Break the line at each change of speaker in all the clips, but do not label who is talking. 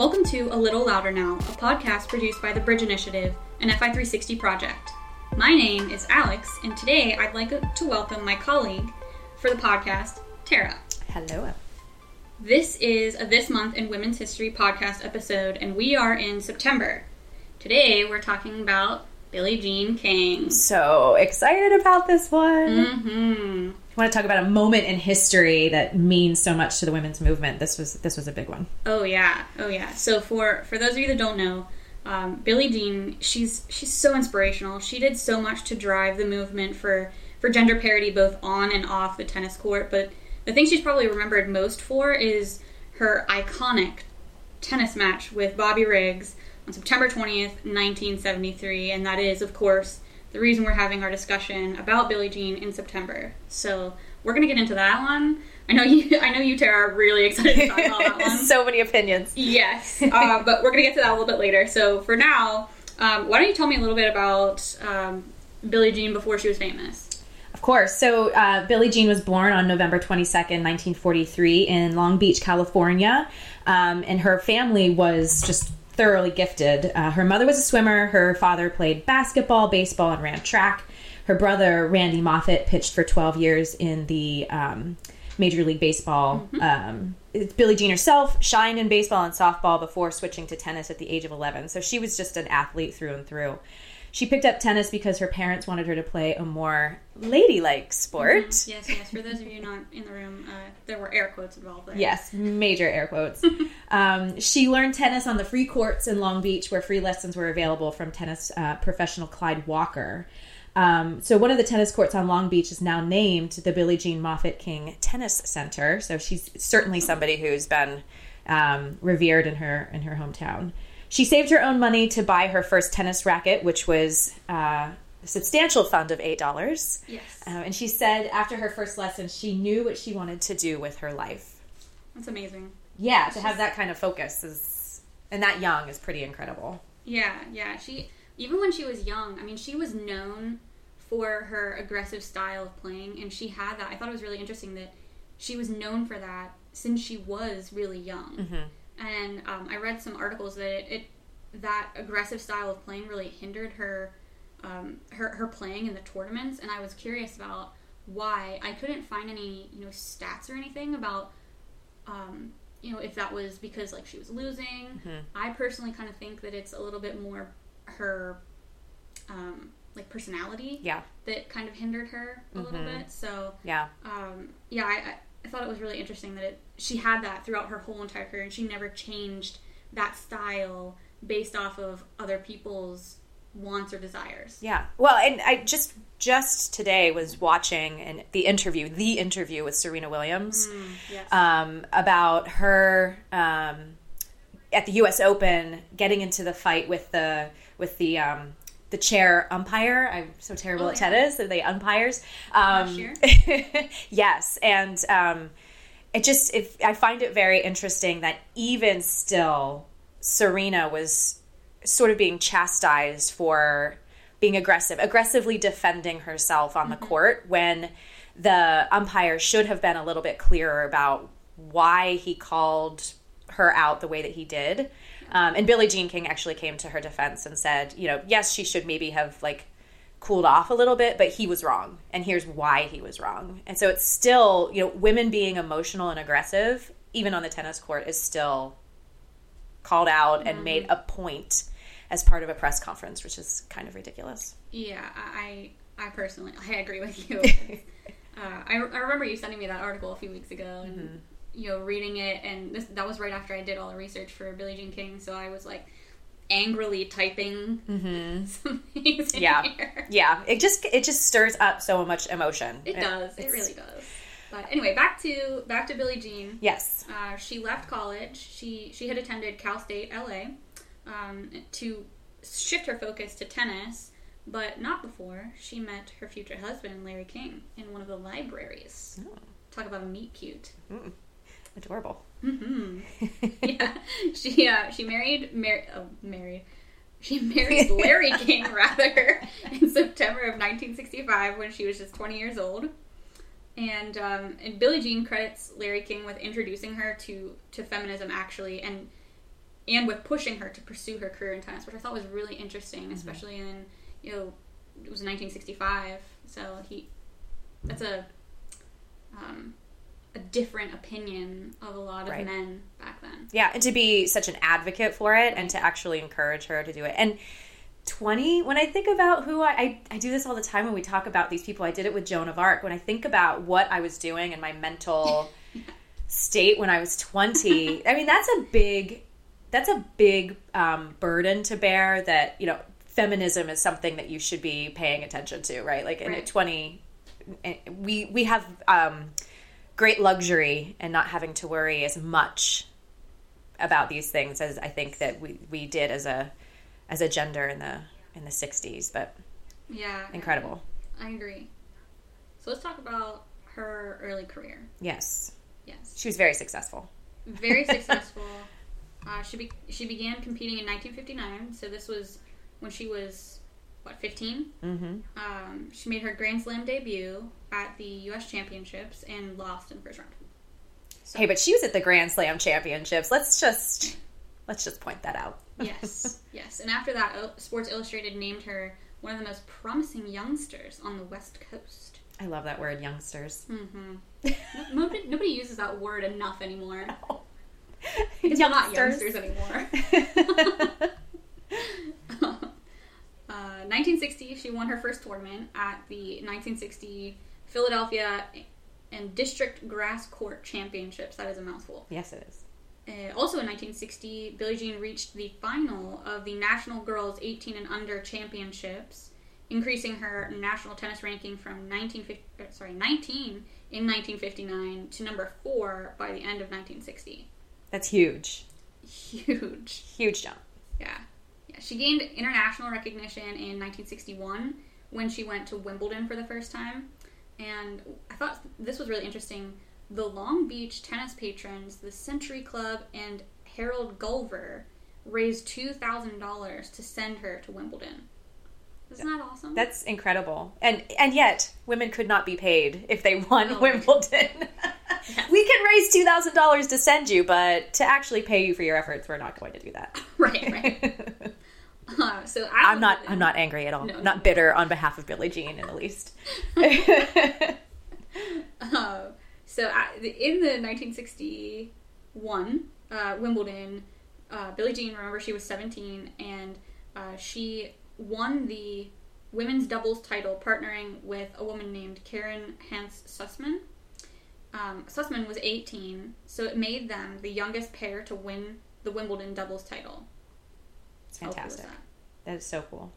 Welcome to A Little Louder Now, a podcast produced by the Bridge Initiative, an FI360 project. My name is Alex, and today I'd like to welcome my colleague for the podcast, Terra.
Hello.
This is a This Month in Women's History podcast episode, and we are in September. Today we're talking about Billie Jean King.
So excited about this one.
hmm
I want to talk about a moment in history that means so much to the women's movement. This was this was a big one.
Oh yeah, oh yeah. So for for those of you that don't know, um, Billie Jean, she's she's so inspirational. She did so much to drive the movement for for gender parity both on and off the tennis court. But the thing she's probably remembered most for is her iconic tennis match with Bobby Riggs on September twentieth, nineteen seventy three, and that is of course the reason we're having our discussion about Billie Jean in September. So we're gonna get into that one. I know you. I know you, Terra, are really excited to talk about that one.
so many opinions.
Yes, uh, but we're gonna get to that a little bit later. So for now, um, why don't you tell me a little bit about um, Billie Jean before she was famous?
Of course. So uh, Billie Jean was born on November 22nd, 1943, in Long Beach, California. Um, and her family was just thoroughly gifted. Uh, her mother was a swimmer, her father played basketball, baseball, and ran track. Her brother, Randy Moffitt, pitched for 12 years in the um, Major League Baseball. Um, Billie Jean herself shined in baseball and softball before switching to tennis at the age of 11. So she was just an athlete through and through. She picked up tennis because her parents wanted her to play a more ladylike sport.
Yes, yes. For those of you not in the room, uh, there were air quotes involved there.
Yes, major air quotes. um, she learned tennis on the free courts in Long Beach, where free lessons were available from tennis uh, professional Clyde Walker. Um, so one of the tennis courts on Long Beach is now named the Billie Jean Moffitt King Tennis Center. So she's certainly somebody who's been um, revered in her in her hometown. She saved her own money to buy her first tennis racket, which was uh, a substantial fund of eight dollars.
Yes,
Um, and she said after her first lesson, she knew what she wanted to do with her life.
that's amazing.
Yeah, to have that kind of focus is, and that young is pretty incredible.
Yeah, yeah. She even when she was young, I mean, she was known for her aggressive style of playing, and she had that. I thought it was really interesting that she was known for that since she was really young. And um, I read some articles that it, it that aggressive style of playing really hindered her um, her her playing in the tournaments, and I was curious about why. I couldn't find any you know stats or anything about um, you know if that was because like she was losing. I personally kind of think that it's a little bit more her um, like personality
Yeah,
that kind of hindered her a little bit. So
yeah,
um, yeah, I, I- I thought it was really interesting that it, she had that throughout her whole entire career, and she never changed that style based off of other people's wants or desires.
yeah. Well, and I just just today was watching and the interview, the interview with Serena Williams.
Yes.
um, about her um, at the U.S. Open getting into the fight with the with the um, the chair umpire. I'm so terrible
Oh,
at
yeah.
tennis. they umpires. Um, yes, and um, it just if I find it very interesting that even still, Serena was sort of being chastised for being aggressive, aggressively defending herself on the court when the umpire should have been a little bit clearer about why he called her out the way that he did. Um, and Billie Jean King actually came to her defense and said, you know, yes, she should maybe have like cooled off a little bit, but he was wrong, and here's why he was wrong. And so it's still, you know, women being emotional and aggressive, even on the tennis court, is still called out and made a point as part of a press conference, which is kind of ridiculous.
Yeah, I I I personally I agree with you. uh, I, I remember you sending me that article a few weeks ago, and
Mm-hmm.
You know reading it, and this that was right after I did all the research for Billie Jean King, so I was like angrily typing some things in
Mm-hmm. Yeah.
here.
Yeah, it just it just stirs up so much emotion.
It does. It really does. But anyway, back to back to Billie Jean.
Yes.
Uh, she left college. She she had attended Cal State LA um, to shift her focus to tennis, but not before she met her future husband Larry King in one of the libraries.
Oh.
Talk about a meet cute.
Adorable.
hmm yeah, she uh, she married mar- oh, married. She married Larry King rather in September of 1965 when she was just 20 years old. And um, and Billie Jean credits Larry King with introducing her to to feminism actually, and and with pushing her to pursue her career in tennis, which I thought was really interesting, especially in you know it was 1965, so he that's a um, a different opinion of a lot of
Right.
men back then.
Yeah, and to be such an advocate for it and to actually encourage her to do it. And 20, when I think about who I, I, I do this all the time when we talk about these people, I did it with Joan of Arc. When I think about what I was doing and my mental state when I was 20, I mean, that's a big, that's a big um, burden to bear that, you know, feminism is something that you should be paying attention to, right? Like in
Right.
20, eh, we, we have um, great luxury and not having to worry as much about these things as I think that we, we did as a as a gender in the in the 60s but
Yeah,
incredible
I agree. So let's talk about her early career.
yes
Yes,
she was very successful
very successful. Uh, she be- she began competing in 1959. So this was when she was what 15.
mm-hmm.
Um, she made her Grand Slam debut at the U.S. Championships and lost in the first round.
hey but she was at the grand slam championships let's just let's just point that out
Yes, yes. And after that, Sports Illustrated named her one of the most promising youngsters on the West Coast.
i love that word youngsters
hmm nobody, nobody uses that word enough anymore. Because they're not youngsters anymore. Uh, 1960, she won her first tournament at the 1960 Philadelphia and District Grass Court Championships. That is a mouthful.
yes it is
Uh, also in 1960, Billie Jean reached the final of the National Girls 18 and Under Championships, increasing her national tennis ranking from 1950, uh, sorry 19 in 1959 to number four by the end of 1960.
that's huge
Huge.
huge jump
Yeah. She gained international recognition in 1961 when she went to Wimbledon for the first time. And I thought this was really interesting. The Long Beach tennis patrons, the Century Club, and Harold Guiver raised $2,000 to send her to Wimbledon. Isn't that awesome?
that's incredible and and yet women could not be paid if they won
Oh,
wimbledon we can raise $2000 to send you but to actually pay you for your efforts we're not going to do that
right, right. Uh, so I
I'm not. I'm not angry at all.
No.
Not bitter on behalf of Billie Jean in the least.
Uh, so at, in the 1961 uh, Wimbledon, uh, Billie Jean, remember she was 17, and uh, she won the women's doubles title partnering with a woman named Karen Hantze Susman. Um, Susman was 18, so it made them the youngest pair to win the Wimbledon doubles title.
It's
How cool
fantastic.
that?
That is so cool.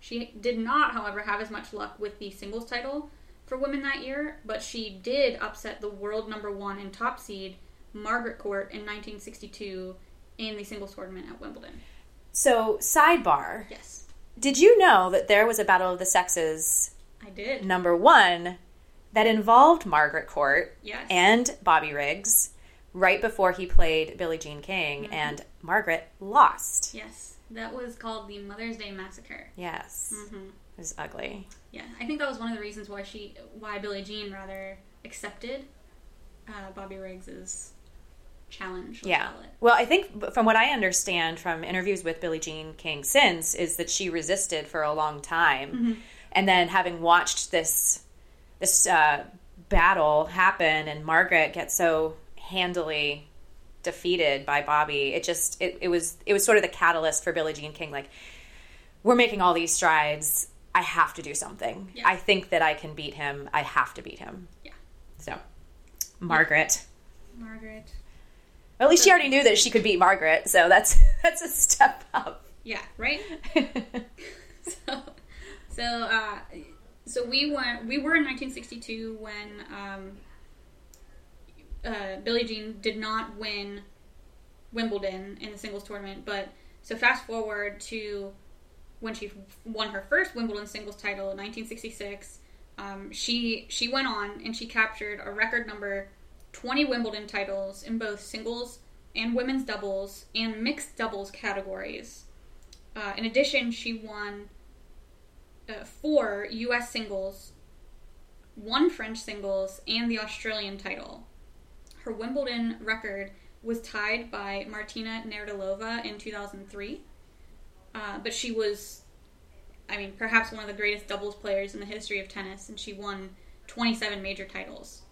She did not, however, have as much luck with the singles title for women that year, but she did upset the world number one and top seed Margaret Court in 1962 in the singles tournament at Wimbledon.
So, sidebar:
Yes,
Did you know that there was a Battle of the Sexes
I did.
number one that involved Margaret Court
Yes.
and Bobby Riggs right before he played Billie Jean King,
Mm-hmm.
and Margaret lost.
yes, that was called the Mother's Day Massacre.
Yes,
hmm
it was ugly.
Yeah, I think that was one of the reasons why she, why Billie Jean rather accepted uh, Bobby Riggs's challenge.
Yeah. Well, I think from what I understand from interviews with Billie Jean King since is that she resisted for a long time,
Mm-hmm.
and then having watched this this uh, battle happen and Margaret get so handily defeated by Bobby, it just it, it was it was sort of the catalyst for Billie Jean King. Like, we're making all these strides. I have to do something.
Yeah.
I think that I can beat him. I have to beat him.
Yeah.
So, Margaret.
Margaret.
Well, At least she already knew that she could beat Margaret, so that's that's a step up.
Yeah, right? so, so, uh, so we went. We were in 1962 when um, uh, Billie Jean did not win Wimbledon in the singles tournament. But so fast forward to when she won her first Wimbledon singles title in 1966. Um, she she went on and she captured a record number 20 Wimbledon titles in both singles and women's doubles and mixed doubles categories. Uh, in addition, she won uh, four U.S. singles, one French singles, and the Australian title. Her Wimbledon record was tied by Martina Navratilova in 2003. Uh, but she was, I mean, perhaps one of the greatest doubles players in the history of tennis, and she won 27 major titles.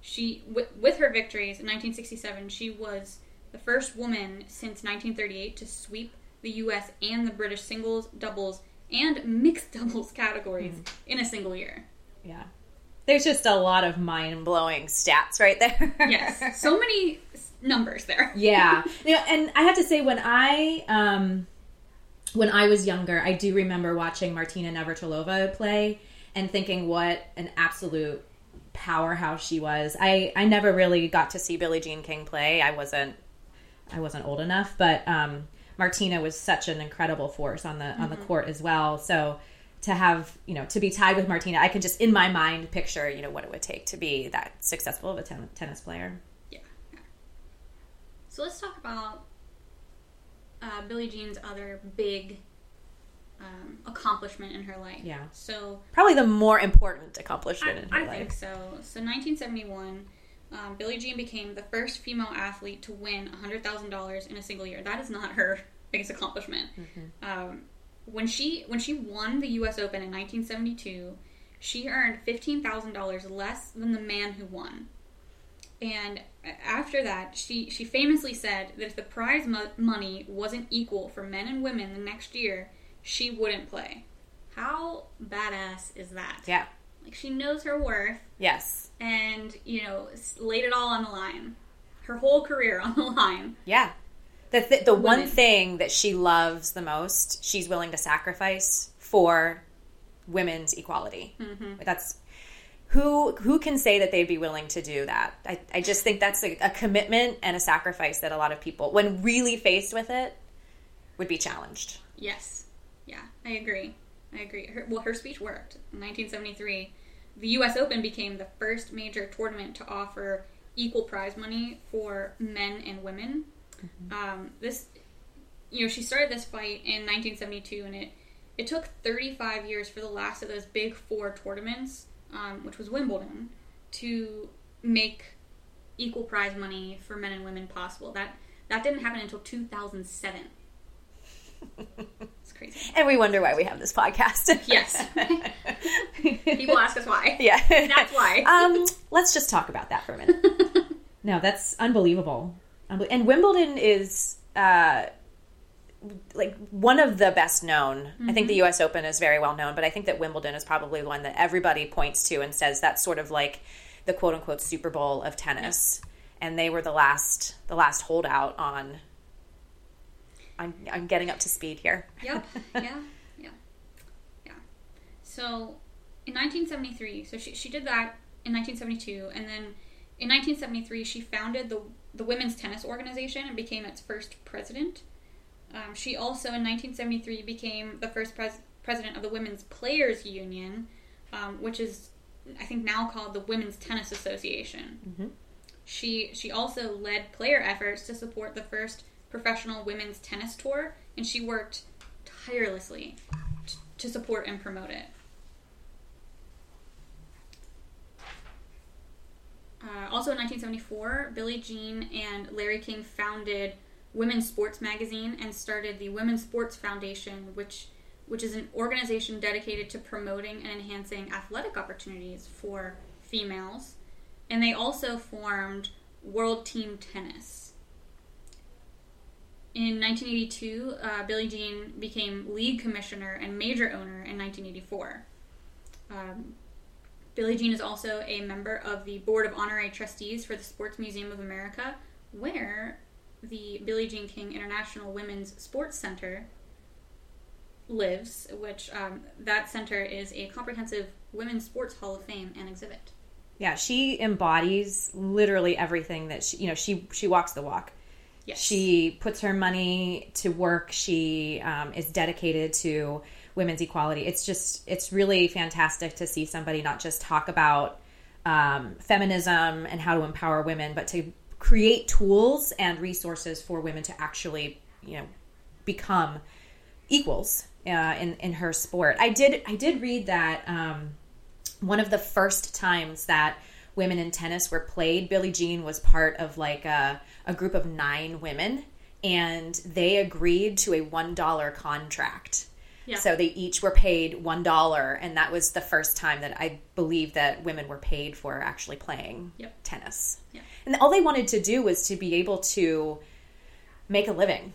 She, with, with her victories in 1967, she was the first woman since 1938 to sweep the U.S. and the British singles, doubles, and mixed doubles categories mm. in a single year.
Yeah. There's just a lot of mind blowing stats right there.
yes. So many numbers there.
yeah. yeah. And I have to say, when I, um, when I was younger, I do remember watching Martina Navratilova play and thinking what an absolute powerhouse she was. I, I never really got to see Billie Jean King play. I wasn't I wasn't old enough, but um, Martina was such an incredible force on the on the mm-hmm. court as well. So to have you know to be tied with Martina, I can just in my mind picture you know what it would take to be that successful of a ten- tennis player.
Yeah. So let's talk about uh, Billie Jean's other big um, accomplishment in her life.
Yeah.
So
probably the more important accomplishment I, in her
I
life. I
think so. So 1971, um, Billie Jean became the first female athlete to win $100,000 in a single year. That is not her biggest accomplishment. Mm-hmm. Um, when she when she won the U.S. Open in 1972, she earned $15,000 less than the man who won. And after that, she, she famously said that if the prize mo- money wasn't equal for men and women the next year, she wouldn't play. How badass is that?
Yeah.
Like she knows her worth.
Yes.
And, you know, laid it all on the line. Her whole career on the line.
Yeah. The, th- the one thing that she loves the most, she's willing to sacrifice for women's equality. Mm-hmm. That's who who can say that they'd be willing to do that? I, I just think that's a, a commitment and a sacrifice that a lot of people, when really faced with it, would be challenged.
Yes. Yeah, I agree. I agree. Her, well, her speech worked. In 1973, the U.S. Open became the first major tournament to offer equal prize money for men and women. Mm-hmm. Um, this, you know, she started this fight in 1972, and it it took 35 years for the last of those big four tournaments, um, which was Wimbledon, to make equal prize money for men and women possible. That that didn't happen until 2007. it's crazy.
And we wonder why we have this podcast.
yes. People ask us why.
Yeah.
That's why.
um, let's just talk about that for a minute. no, that's unbelievable. And Wimbledon is uh, like one of the best known. Mm-hmm. I think the mm-hmm. U.S. Open is very well known, but I think that Wimbledon is probably the one that everybody points to and says that's sort of like the quote unquote Super Bowl of tennis. And they were the last the last holdout on I'm, I'm getting up to speed here.
yep. Yeah. Yeah. Yeah. So in 1973, so she, she did that in 1972, and then in 1973 she founded the the women's tennis organization and became its first president. Um, she also in 1973 became the first pres- president of the Women's Players Union, um, which is I think now called the Women's Tennis Association. Mm-hmm. She she also led player efforts to support the first professional women's tennis tour, and she worked tirelessly t- to support and promote it. Uh, also in 1974, Billie Jean and Larry King founded Women's Sports Magazine and started the Women's Sports Foundation, which which is an organization dedicated to promoting and enhancing athletic opportunities for females. And they also formed World Team Tennis, in 1982, uh, Billie Jean became league commissioner and major owner in 1984. Um, Billie Jean is also a member of the board of honorary trustees for the Sports Museum of America, where the Billie Jean King International Women's Sports Center lives, which um, that center is a comprehensive women's sports hall of fame and exhibit.
Yeah, she embodies literally everything that she, you know, she she walks the walk. Yes. She puts her money to work. She um, is dedicated to women's equality. It's just, it's really fantastic to see somebody not just talk about um, feminism and how to empower women, but to create tools and resources for women to actually, you know, become equals uh, in in her sport. I did I did read that um, one of the first times that women in tennis were played. Billie Jean was part of like a, a group of nine women, and they agreed to a one dollar contract.
Yeah.
So they each were paid one dollar, and that was the first time that I believe that women were paid for actually playing
Yep.
tennis.
Yeah.
And all they wanted to do was to be able to make a living.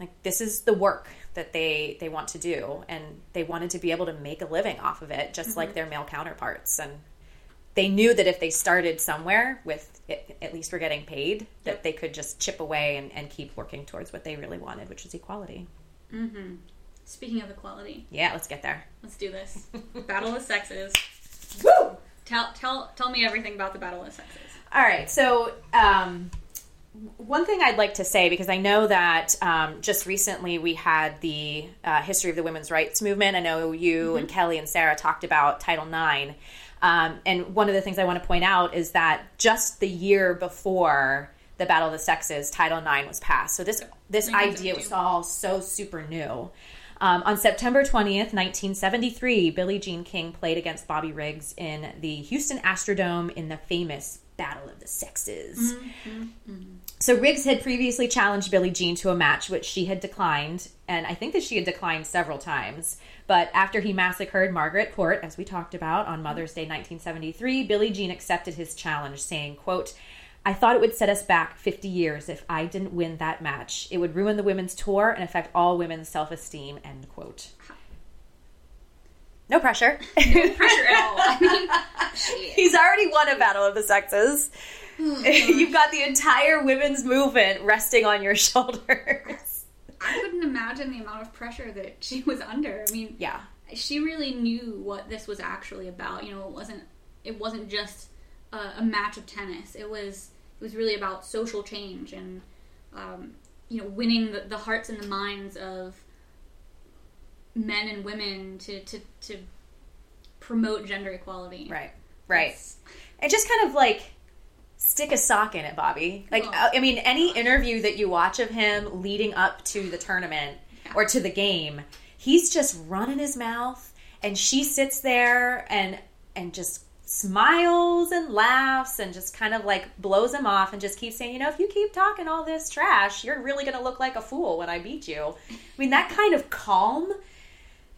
Like this is the work that they they want to do, and they wanted to be able to make a living off of it, just like mm-hmm. their male counterparts. And they knew that if they started somewhere with it, at least we're getting paid, that they could just chip away and, and keep working towards what they really wanted, which is equality. Mm-hmm.
Speaking of equality,
Yeah, let's get there.
let's do this. Battle of the Sexes.
Woo!
Tell tell tell me everything about the Battle of the Sexes.
All right. So, um, one thing I'd like to say, because I know that um, just recently we had the uh, history of the women's rights movement. I know you and Kelly and Sarah talked about Title IX. Um, and one of the things I want to point out is that just the year before the Battle of the Sexes, Title IX was passed. So this this idea was all so super new. Um, on September 20th, 1973, Billie Jean King played against Bobby Riggs in the Houston Astrodome in the famous Battle of the Sexes. So Riggs had previously challenged Billie Jean to a match, which she had declined, and I think that she had declined several times. But after he massacred Margaret Court, as we talked about on Mother's Day 1973, Billie Jean accepted his challenge, saying, quote, I thought it would set us back 50 years if I didn't win that match. It would ruin the women's tour and affect all women's self-esteem, end quote. No pressure.
no Pressure at all. I mean.
He's already won a battle of the sexes. You've got the entire women's movement resting on your shoulders.
I couldn't imagine the amount of pressure that she was under. I mean,
Yeah.
she really knew what this was actually about. You know, it wasn't it wasn't just a, a match of tennis. It was was really about social change and um, you know winning the, the hearts and the minds of men and women to to, to promote gender equality.
Right. Right.
It's-
And just kind of like stick a sock in it, Bobby. Like,
Oh.
I mean, any interview that you watch of him leading up to the tournament or to the game, he's just running his mouth, and she sits there and and just smiles and laughs and just kind of like blows him off and just keeps saying, you know, if you keep talking all this trash, you're really going to look like a fool when I beat you. I mean, that kind of calm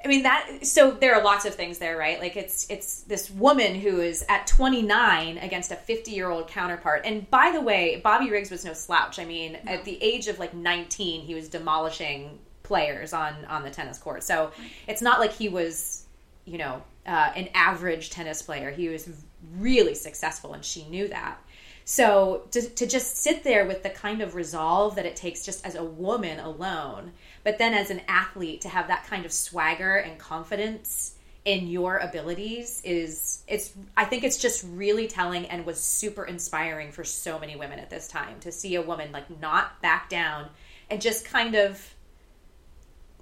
I mean that so there are lots of things there, right? Like it's it's this woman who is at 29 against a 50-year-old counterpart. And by the way, Bobby Riggs was no slouch. I mean, at the age of like 19, he was demolishing players on on the tennis court. So it's not like he was, you know, uh, an average tennis player. He was really successful and she knew that. So to, to just sit there with the kind of resolve that it takes just as a woman alone, but then as an athlete to have that kind of swagger and confidence in your abilities is it's I think it's just really telling and was super inspiring for so many women at this time to see a woman like not back down and just kind of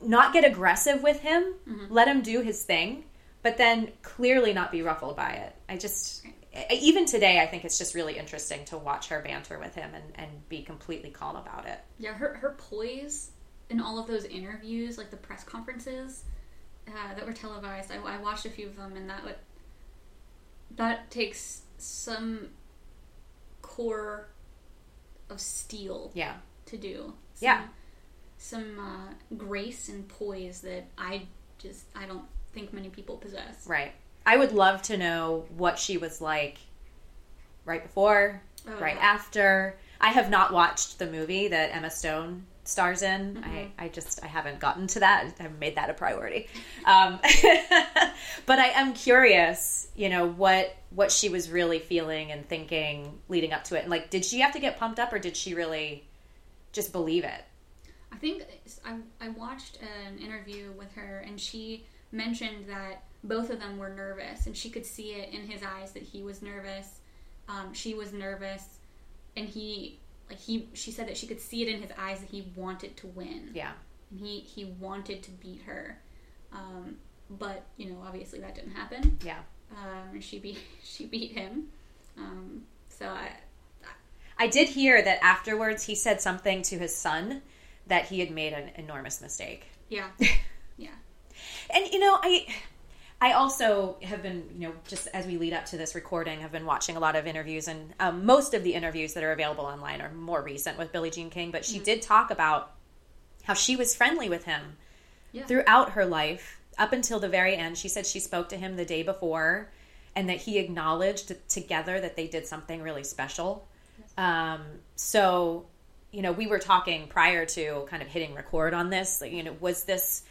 not get aggressive with him, let him do his thing, but then clearly not be ruffled by it. I just, even today, I think it's just really interesting to watch her banter with him and, and be completely calm about it.
Yeah, her her poise in all of those interviews, like the press conferences uh, that were televised. I, I watched a few of them, and that would that takes some core of steel
Yeah.
to do. Some,
Yeah.
some uh, grace and poise that I just I don't think many people possess.
Right. I would love to know what she was like right before,
Oh,
right
yeah.
after. I have not watched the movie that Emma Stone stars in.
Mm-hmm.
I, I just I haven't gotten to that. I haven't made that a priority. Um, but I am curious, you know, what what she was really feeling and thinking leading up to it. And like, did she have to get pumped up, or did she really just believe it?
I think I, I watched an interview with her, and she mentioned that both of them were nervous, and she could see it in his eyes that he was nervous. Um, she was nervous, and he like he. She said that she could see it in his eyes that he wanted to win,
Yeah.
and he he wanted to beat her. Um, but you know, obviously that didn't happen.
Yeah.
Um, she beat she beat him. Um, so I,
I did hear that afterwards he said something to his son that he had made an enormous mistake.
yeah, yeah.
And you know, I I also have been, you know, just as we lead up to this recording, have been watching a lot of interviews, and um, most of the interviews that are available online are more recent with Billie Jean King. But she did talk about how she was friendly with him
Yeah.
throughout her life up until the very end. She said she spoke to him the day before, and that he acknowledged together that they did something really special. Um, so, you know, we were talking prior to kind of hitting record on this. Like, you know, was this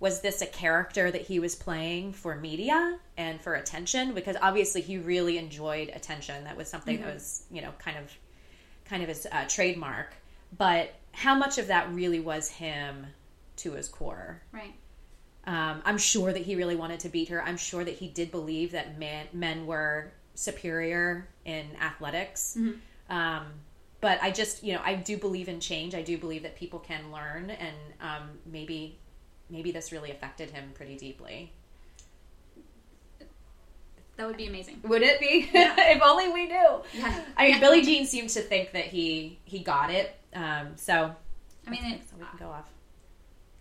was this a character that he was playing for media and for attention? Because obviously he really enjoyed attention. That was something that was, you know, kind of kind of his uh, trademark. But how much of that really was him to his core?
Right.
Um, I'm sure that he really wanted to beat her. I'm sure that he did believe that men men were superior in athletics. Um, but I just, you know, I do believe in change. I do believe that people can learn, and um, maybe, maybe this really affected him pretty deeply.
That would be amazing.
Would it be? if only we knew.
Yeah.
I mean,
Yeah.
Billie Jean seemed to think that he he got it. Um, so
I mean, it,
so we can go off.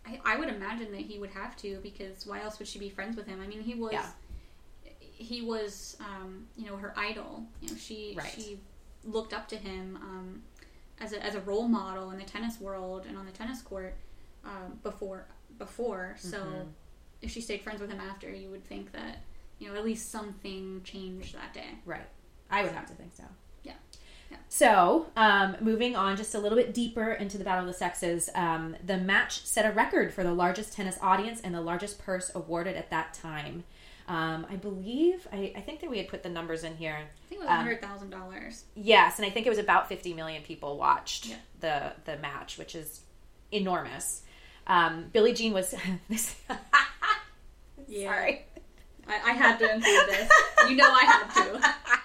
I, I would imagine that he would have to because why else would she be friends with him? I mean, he was
Yeah.
he was um, you know her idol. You know, she
Right.
she looked up to him um, as a as a role model in the tennis world and on the tennis court um, before before. So
Mm-hmm.
if she stayed friends with him after, you would think that you know at least something changed that day.
Right. I would have to think so.
Yeah. Yeah.
So, um, moving on just a little bit deeper into the Battle of the Sexes, um, the match set a record for the largest tennis audience and the largest purse awarded at that time. Um, I believe, I, I think that we had put the numbers in here.
I think it was
Um,
hundred thousand dollars.
Yes, and I think it was about 50 million people watched
Yeah.
the the match, which is enormous. Um, Billie Jean was this.
Yeah.
Sorry.
I, I had to include this. You know, I had to.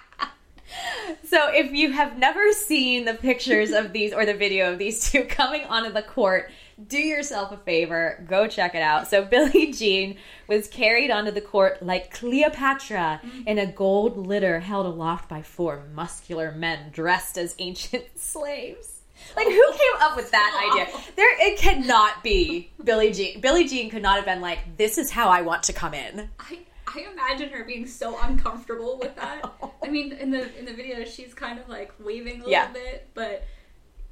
So if you have never seen the pictures of these or the video of these two coming onto the court, do yourself a favor, go check it out. So Billie Jean was carried onto the court like Cleopatra in a gold litter held aloft by four muscular men dressed as ancient slaves. Like who came up with that idea? There it cannot be Billie Jean. Billie Jean could not have been like, "This is how I want to come in."
I, I imagine her being so uncomfortable with that. I mean, in the in the video, she's kind of like waving a
Yeah.
little bit, but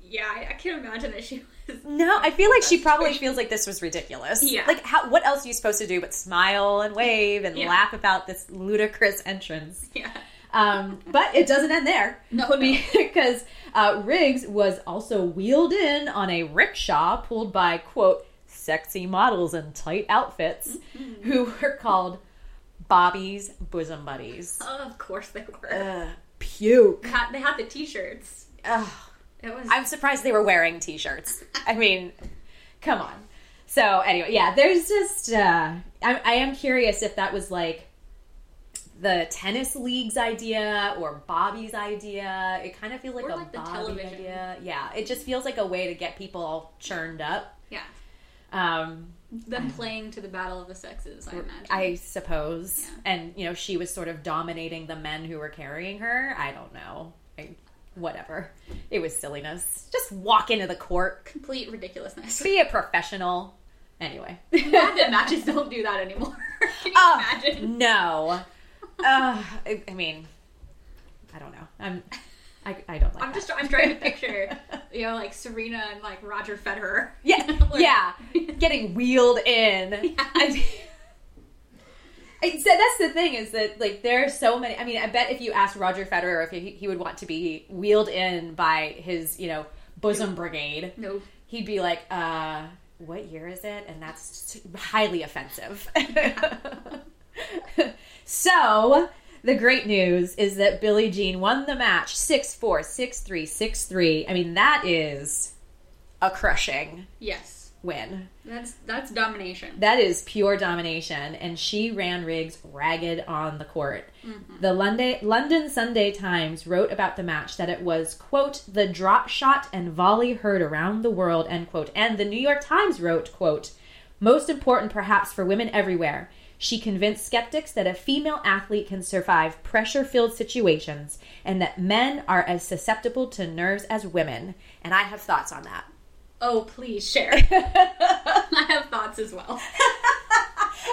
yeah, I, I can't imagine that she was.
No, I feel like she probably feels like this was ridiculous.
Yeah.
Like, how? What else are you supposed to do but smile and wave and
Yeah.
laugh about this ludicrous entrance?
Yeah.
Um, but it doesn't end there
No, no.
because uh, Riggs was also wheeled in on a rickshaw pulled by quote sexy models in tight outfits
Mm-hmm.
who were called Bobby's bosom buddies.
Oh, of course they were.
Ugh, puke.
They had, the T-shirts. It was.
I'm surprised they were wearing t-shirts. I mean, come on. So anyway, yeah, there's just uh, I, I am curious if that was like the tennis league's idea or Bobby's idea. It kind of feels like
Or
a
like
Bobby
television.
idea. Yeah, it just feels like a way to get people all churned up.
yeah.
Um,
Them playing to the battle of the sexes. I imagine.
I suppose,
Yeah.
and you know, she was sort of dominating the men who were carrying her. I don't know. I, whatever. It was silliness. Just walk into the court,
Complete ridiculousness.
be a professional. Anyway.
That matches don't do that anymore. Can you
Oh,
imagine?
no. Uh, I, I mean, I don't know. I'm. I, I don't like.
I'm just
that.
I'm trying to picture, you know, like Serena and like Roger Federer.
Yeah,
Like-
yeah. Getting wheeled in. I, I said that's the thing is that like there are so many. I mean, I bet if you asked Roger Federer if he, he would want to be wheeled in by his you know bosom brigade,
No.
he'd be like, uh, what year is it? And that's highly offensive. so, the great news is that Billie Jean won the match 6 4, 6 3, 6 3. I mean, that is a crushing
Yes.
win.
That's that's domination.
That is pure domination, and she ran Riggs ragged on the court. Mm-hmm. The London, London Sunday Times wrote about the match that it was, quote, the drop shot and volley heard around the world, end quote. And the New York Times wrote, quote, most important perhaps for women everywhere. She convinced skeptics that a female athlete can survive pressure filled situations and that men are as susceptible to nerves as women. And I have thoughts on that.
Oh, please share. I have thoughts as well.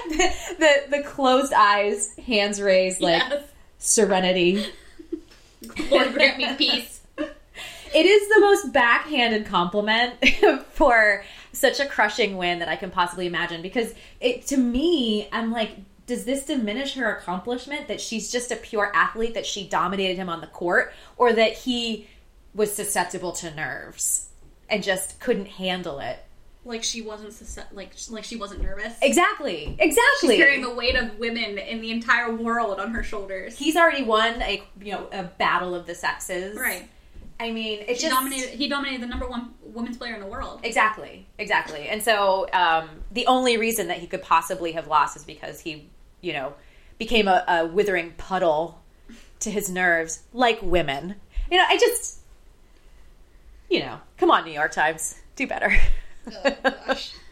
the, the the closed eyes, hands raised, like
Yes.
serenity.
Lord grant me peace.
It is the most backhanded compliment for such a crushing win that I can possibly imagine. Because it to me, I'm like, does this diminish her accomplishment that she's just a pure athlete that she dominated him on the court, or that he was susceptible to nerves and just couldn't handle it?
Like she wasn't like like she wasn't nervous.
Exactly. Exactly.
She's carrying the weight of women in the entire world on her shoulders.
He's already won a you know a battle of the sexes.
right.
I mean, it
She
just
dominated. He dominated the number one women's player in the world.
Exactly, exactly. And so um, the only reason that he could possibly have lost is because he, you know, became a, a withering puddle to his nerves, like women. You know, I just, you know, come on, New York Times, do better.
Oh gosh.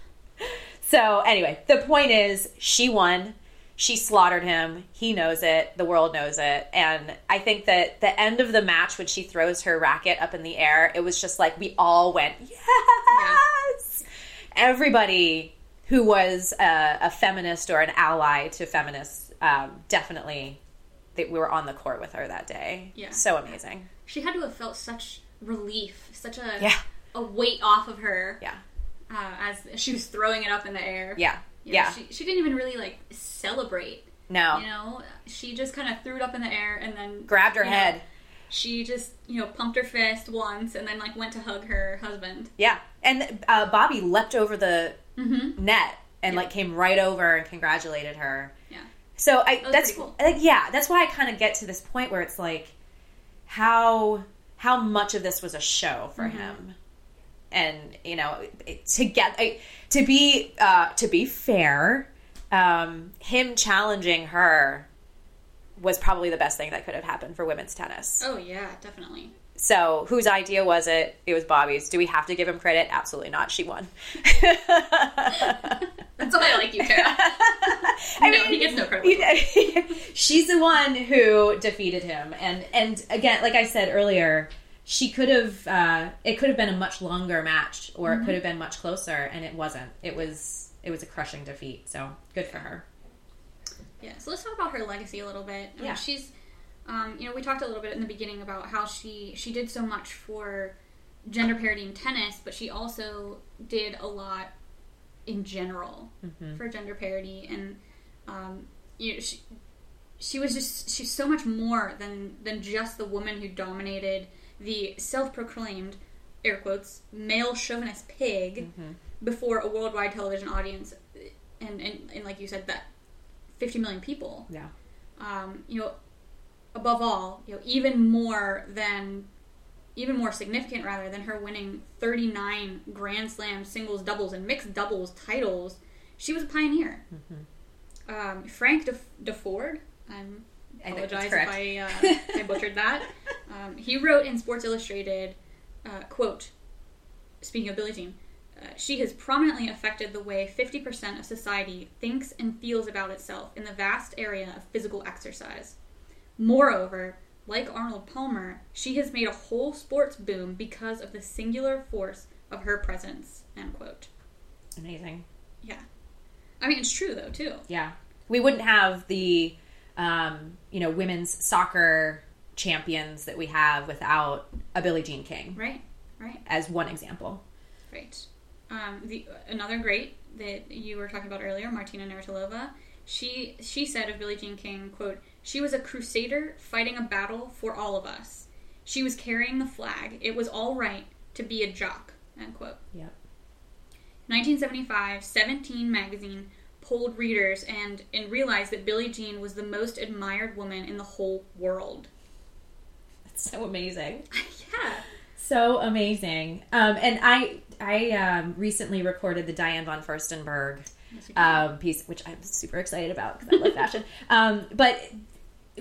So anyway, the point is, she won. She slaughtered him. He knows it. The world knows it. And I think that the end of the match, when she throws her racket up in the air, it was just like we all went yes. Everybody who was a, a feminist or an ally to feminists um, definitely that we were on the court with her that day.
Yeah.
so amazing.
She had to have felt such relief, such a
Yeah,
a weight off of her
yeah,
uh, as she was throwing it up in the air.
yeah,
You
yeah.
She, she didn't even really like celebrate.
no,
You know, she just kind of threw it up in the air and then
grabbed her
you know,
head.
She just you know pumped her fist once and then like went to hug her husband.
Yeah, and uh, Bobby leapt over the
Mm-hmm.
net and
Yeah.
like came right over and congratulated her.
Yeah.
So I
was
that's
cool.
like yeah, that's why I kind of get to this point where it's like how how much of this was a show for
Mm-hmm.
him. And you know, it- to get I- to be uh, to be fair, um, him challenging her was probably the best thing that could have happened for women's tennis.
Oh yeah, definitely.
So, whose idea was it? It was Bobby's. Do we have to give him credit? Absolutely not. She won.
That's why I like you, Terra.
I
no, he gets no credit.
She's the one who defeated him, and and again, like I said earlier, she could have. Uh, it could have been a much longer match, or
Mm-hmm.
it could have been much closer, and it wasn't. It was. It was a crushing defeat. So good for her.
Yeah, so let's talk about her legacy a little bit. I mean,
Yeah.
she's, um, you know, we talked a little bit in the beginning about how she she did so much for gender parity in tennis, but she also did a lot in general for gender parity, and um, you know, she she was just she's so much more than than just the woman who dominated the self-proclaimed air quotes male chauvinist pig before a worldwide television audience and, and and like you said that 50 million people.
Yeah.
um, you know above all you know even more than even more significant rather than her winning 39 grand slam singles doubles and mixed doubles titles she was a pioneer. Um, frank De, deford i'm
I
apologize if. I, uh, if I butchered that. Um, he wrote in Sports Illustrated, uh, quote, speaking of Billie Jean, uh, she has prominently affected the way 50% of society thinks and feels about itself in the vast area of physical exercise. Moreover, like Arnold Palmer, she has made a whole sports boom because of the singular force of her presence, end quote.
Amazing.
Yeah. I mean, it's true, though, too.
Yeah. We wouldn't have the, um, you know, women's soccer champions that we have without a Billie Jean King,
Right? Right?
as one example.
Right. Um, the another great that you were talking about earlier, Martina Navratilova. She she said of Billie Jean King, "quote She was a crusader fighting a battle for all of us. She was carrying the flag. It was all right to be a jock." End quote.
Yep.
1975, 17 magazine polled readers and and realized that Billie Jean was the most admired woman in the whole world.
That's so amazing.
yeah.
So amazing. Um, and I I um, recently recorded the Diane von Furstenberg um, piece, which I'm super excited about because I love fashion. Um, but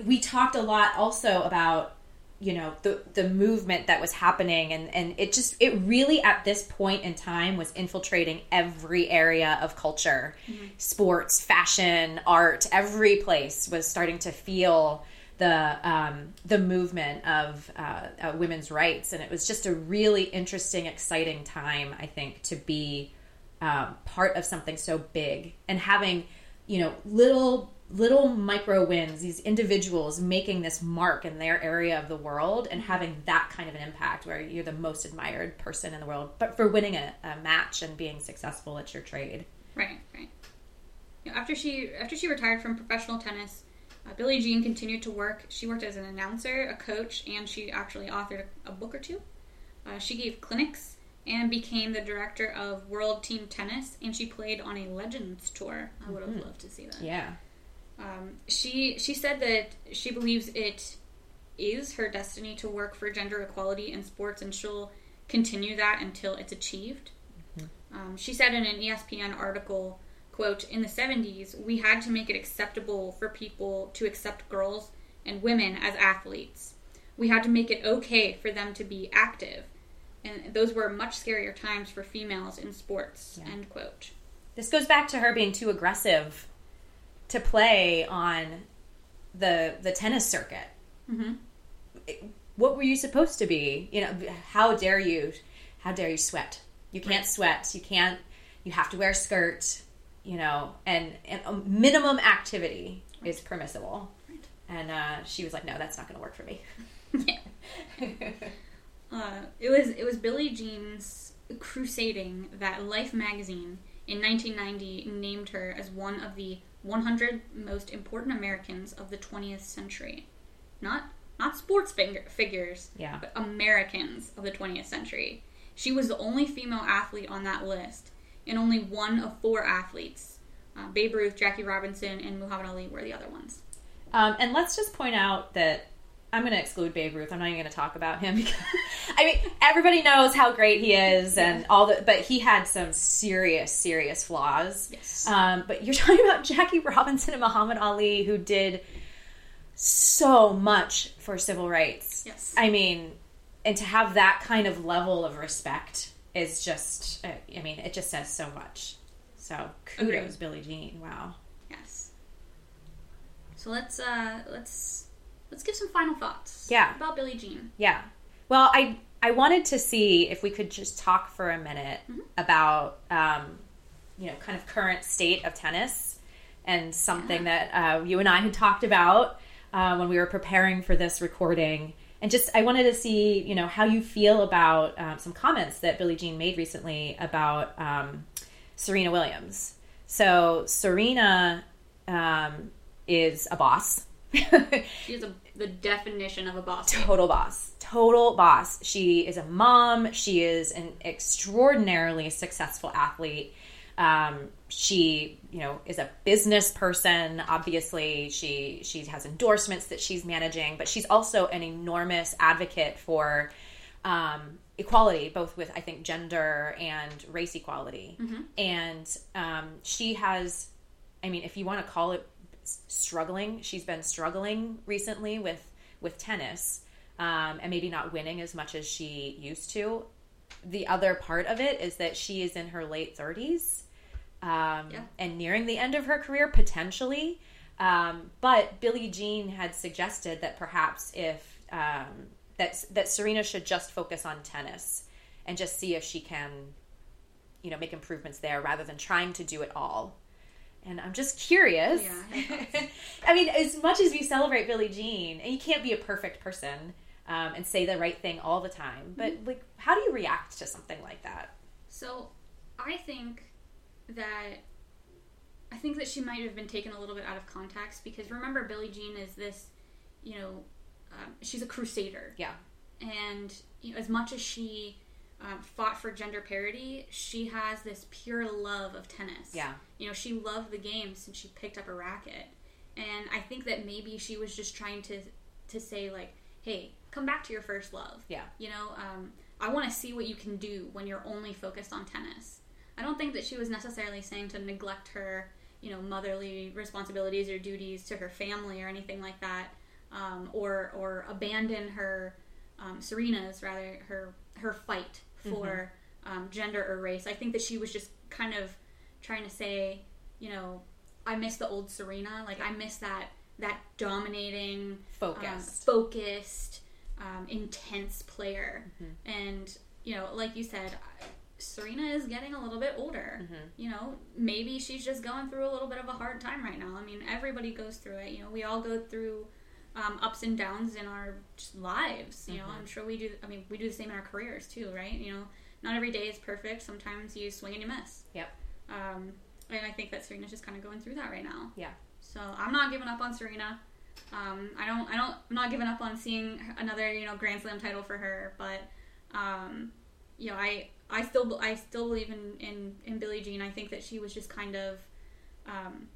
we talked a lot also about you know the the movement that was happening, and and it just it really at this point in time was infiltrating every area of culture, sports, fashion, art. Every place was starting to feel the um, the movement of uh, uh, women's rights, and it was just a really interesting, exciting time. I think to be um, part of something so big and having you know, little little micro wins, these individuals making this mark in their area of the world and having that kind of an impact where you're the most admired person in the world, but for winning a, a match and being successful at your trade.
Right, right. You know, after she after she retired from professional tennis, uh, Billie Jean continued to work. She worked as an announcer, a coach, and she actually authored a, a book or two. Uh, she gave clinics and became the director of World Team Tennis, and she played on a Legends tour. I would have
Mm-hmm.
loved to see that.
Yeah.
Um, she she said that she believes it is her destiny to work for gender equality in sports, and she'll continue that until it's achieved. Um, she said in an ESPN article, "quote In the '70s, we had to make it acceptable for people to accept girls and women as athletes. We had to make it okay for them to be active." And those were much scarier times for females in sports.
Yeah.
End quote.
This goes back to her being too aggressive to play on the the tennis circuit.
Mm-hmm.
What were you supposed to be? You know, how dare you? How dare you sweat? You can't
Right.
sweat. You can't. You have to wear a skirt. You know, and, and a minimum activity is permissible.
Right.
And uh, she was like, "No, that's not going to work for me."
Yeah. Uh, it was it was Billie Jean's crusading that Life magazine in 1990 named her as one of the 100 most important Americans of the 20th century. Not not sports finger, figures,
Yeah.
but Americans of the 20th century. She was the only female athlete on that list, and only one of four athletes. Uh, Babe Ruth, Jackie Robinson, and Muhammad Ali were the other ones.
Um, and let's just point out that I'm going to exclude Babe Ruth. I'm not even going to talk about him because I mean everybody knows how great he is and all the, but he had some serious, serious flaws.
Yes.
Um, but you're talking about Jackie Robinson and Muhammad Ali, who did so much for civil rights.
Yes.
I mean, and to have that kind of level of respect is just, uh, I mean, it just says so much. So kudos,
Agreed.
Billie Jean. Wow.
Yes. So let's uh let's let's give some final thoughts.
Yeah.
About Billie Jean.
Yeah. Well, I I wanted to see if we could just talk for a minute about um, you know kind of current state of tennis and something that uh, you and I had talked about uh, when we were preparing for this recording. And just I wanted to see you know how you feel about um, some comments that Billie Jean made recently about um, Serena Williams. So Serena um, is a boss.
She is a, the definition of a boss.
total boss. Total boss. She is a mom. She is an extraordinarily successful athlete. Um, she you know is a business person. Obviously she she has endorsements that she's managing but she's also an enormous advocate for um, equality both with i think gender and race equality. And um, she has i mean if you want to call it struggling she's been struggling recently with with tennis um, and maybe not winning as much as she used to. The other part of it is that she is in her late 30s um,
Yeah.
and nearing the end of her career potentially. Um, but billie jean had suggested that perhaps if um, that, that serena should just focus on tennis and just see if she can you know make improvements there rather than trying to do it all and i'm just curious
Yeah,
i mean as much as we celebrate billie jean and you can't be a perfect person um, and say the right thing all the time but like how do you react to something like that
So I think that I think that she might have been taken a little bit out of context because remember Billie Jean is this, you know, um, she's a crusader.
yeah
and you know, as much as she um, fought for gender parity, she has this pure love of tennis.
Yeah.
You know, she loved the game since she picked up a racket, and I think that maybe she was just trying to to say like, hey, come back to your first love.
Yeah.
you know, um, I want to see what you can do when you're only focused on tennis. I don't think that she was necessarily saying to neglect her, you know, motherly responsibilities or duties to her family or anything like that, um, or or abandon her um, Serena's rather her her fight for um, gender or race. I think that she was just kind of trying to say, you know, I miss the old Serena. Like I miss that that dominating, um,
Focused.
focused, um, intense player. And you know, like you said, Serena is getting a little bit older.
Mm-hmm.
You know, maybe she's just going through a little bit of a hard time right now. I mean, everybody goes through it. You know, we all go through um, ups and downs in our lives. You know,
Mm-hmm.
I'm sure we do. I mean, we do the same in our careers too, right? You know, not every day is perfect. Sometimes you swing and you miss.
Yep.
Um, and I think that Serena's just kind of going through that right now.
Yeah.
So I'm not giving up on Serena. Um, I don't. I don't. I'm not giving up on seeing another, you know, Grand Slam title for her. But, um, you know, I I still I still believe in in in Billie Jean. I think that she was just kind of, um,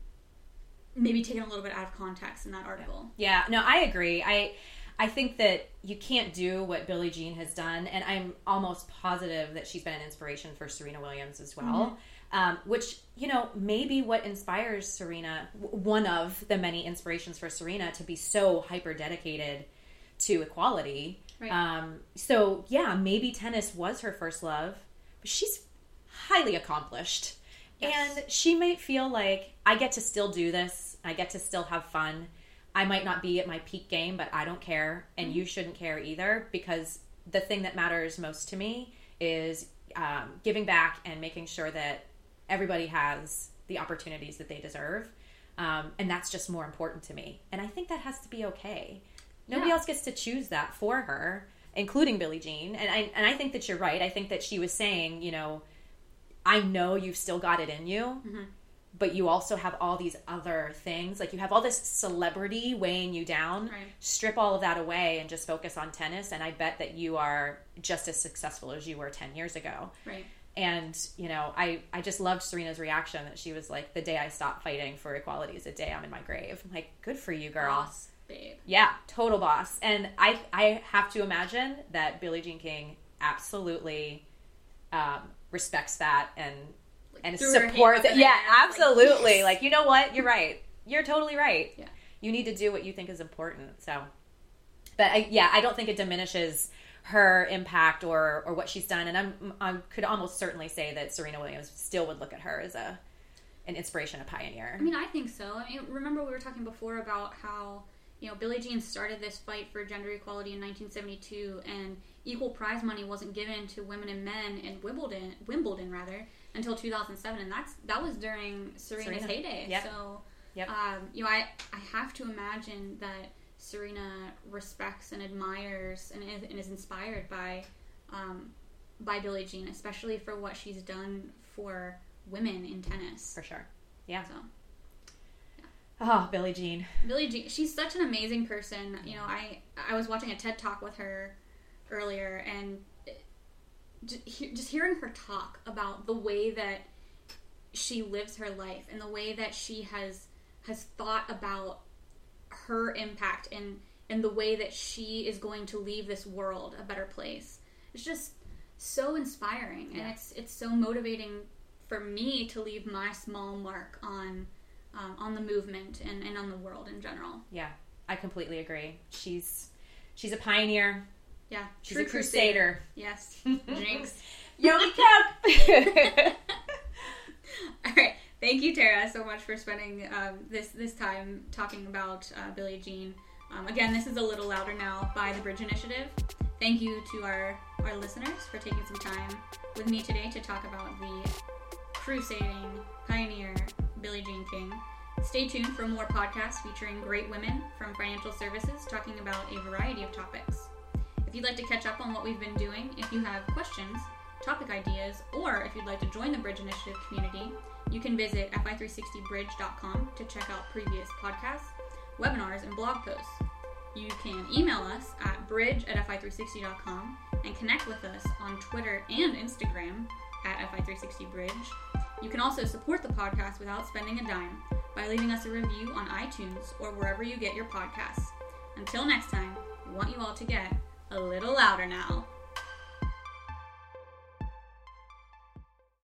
maybe taken a little bit out of context in that article.
Yeah, no, I agree. I I think that you can't do what Billie Jean has done, and I'm almost positive that she's been an inspiration for Serena Williams as well. Um, which you know maybe what inspires Serena, one of the many inspirations for Serena to be so hyper dedicated to equality.
Right.
Um, so yeah, maybe tennis was her first love, but she's highly accomplished.
Yes.
And she might feel like I get to still do this. I get to still have fun. I might not be at my peak game, but I don't care, and you shouldn't care either because the thing that matters most to me is um, giving back and making sure that everybody has the opportunities that they deserve. Um, and that's just more important to me. And I think that has to be okay. Nobody
Yeah.
else gets to choose that for her, including Billie Jean. And I and I think that you're right. I think that she was saying, you know, I know you've still got it in you,
Mm-hmm.
but you also have all these other things. Like you have all this celebrity weighing you down.
Right.
Strip all of that away and just focus on tennis. And I bet that you are just as successful as you were 10 years ago.
Right.
And, you know, I, I just loved Serena's reaction that she was like, the day I stop fighting for equality is the day I'm in my grave. I'm like, good for you, girl.
Boss, babe.
Yeah, total boss. And I I have to imagine that Billie Jean King absolutely um, respects that and and
threw
supports it. Yeah,
like,
absolutely.
yes.
Like, you know what? You're right. You're totally right.
Yeah.
You need to do what you think is important. So, but I, yeah, I don't think it diminishes her impact or or what she's done. And I'm I could almost certainly say that Serena Williams still would look at her as a an inspiration, a pioneer.
I mean, I think so. I mean, remember we were talking before about how you know Billie Jean started this fight for gender equality in 1972, and equal prize money wasn't given to women and men in Wimbledon, Wimbledon rather, until 2007, and that's that was during Serena's
Serena.
heyday.
Yep.
So,
Yep.
um, you know, I I have to imagine that Serena respects and admires and is, and is inspired by um, by Billie Jean, especially for what she's done for women in tennis.
for sure. Yeah.
So.
Oh, Billie Jean.
Billie Jean, she's such an amazing person. You know, I I was watching a TED talk with her earlier, and just, just hearing her talk about the way that she lives her life and the way that she has has thought about her impact and and the way that she is going to leave this world a better place. It's just so inspiring, and it's it's so motivating for me to leave my small mark on um, on the movement and, and on the world in general.
Yeah, I completely agree. She's she's a pioneer.
Yeah,
She's
true
a crusader.
Yes, Jinx.
Yogi Cup.
Thank you, Terra, so much for spending um, this this time talking about uh, Billie Jean. Um, again, this is a little louder now by the Bridge Initiative. Thank you to our our listeners for taking some time with me today to talk about the crusading pioneer Billie Jean King. Stay tuned for more podcasts featuring great women from financial services talking about a variety of topics. If you'd like to catch up on what we've been doing, if you have questions, topic ideas, or if you'd like to join the Bridge Initiative community, you can visit fi360bridge.com to check out previous podcasts, webinars, and blog posts. You can email us at bridge at fi360.com and connect with us on Twitter and Instagram at fi360bridge. You can also support the podcast without spending a dime by leaving us a review on iTunes or wherever you get your podcasts. Until next time, we want you all to get a little louder now.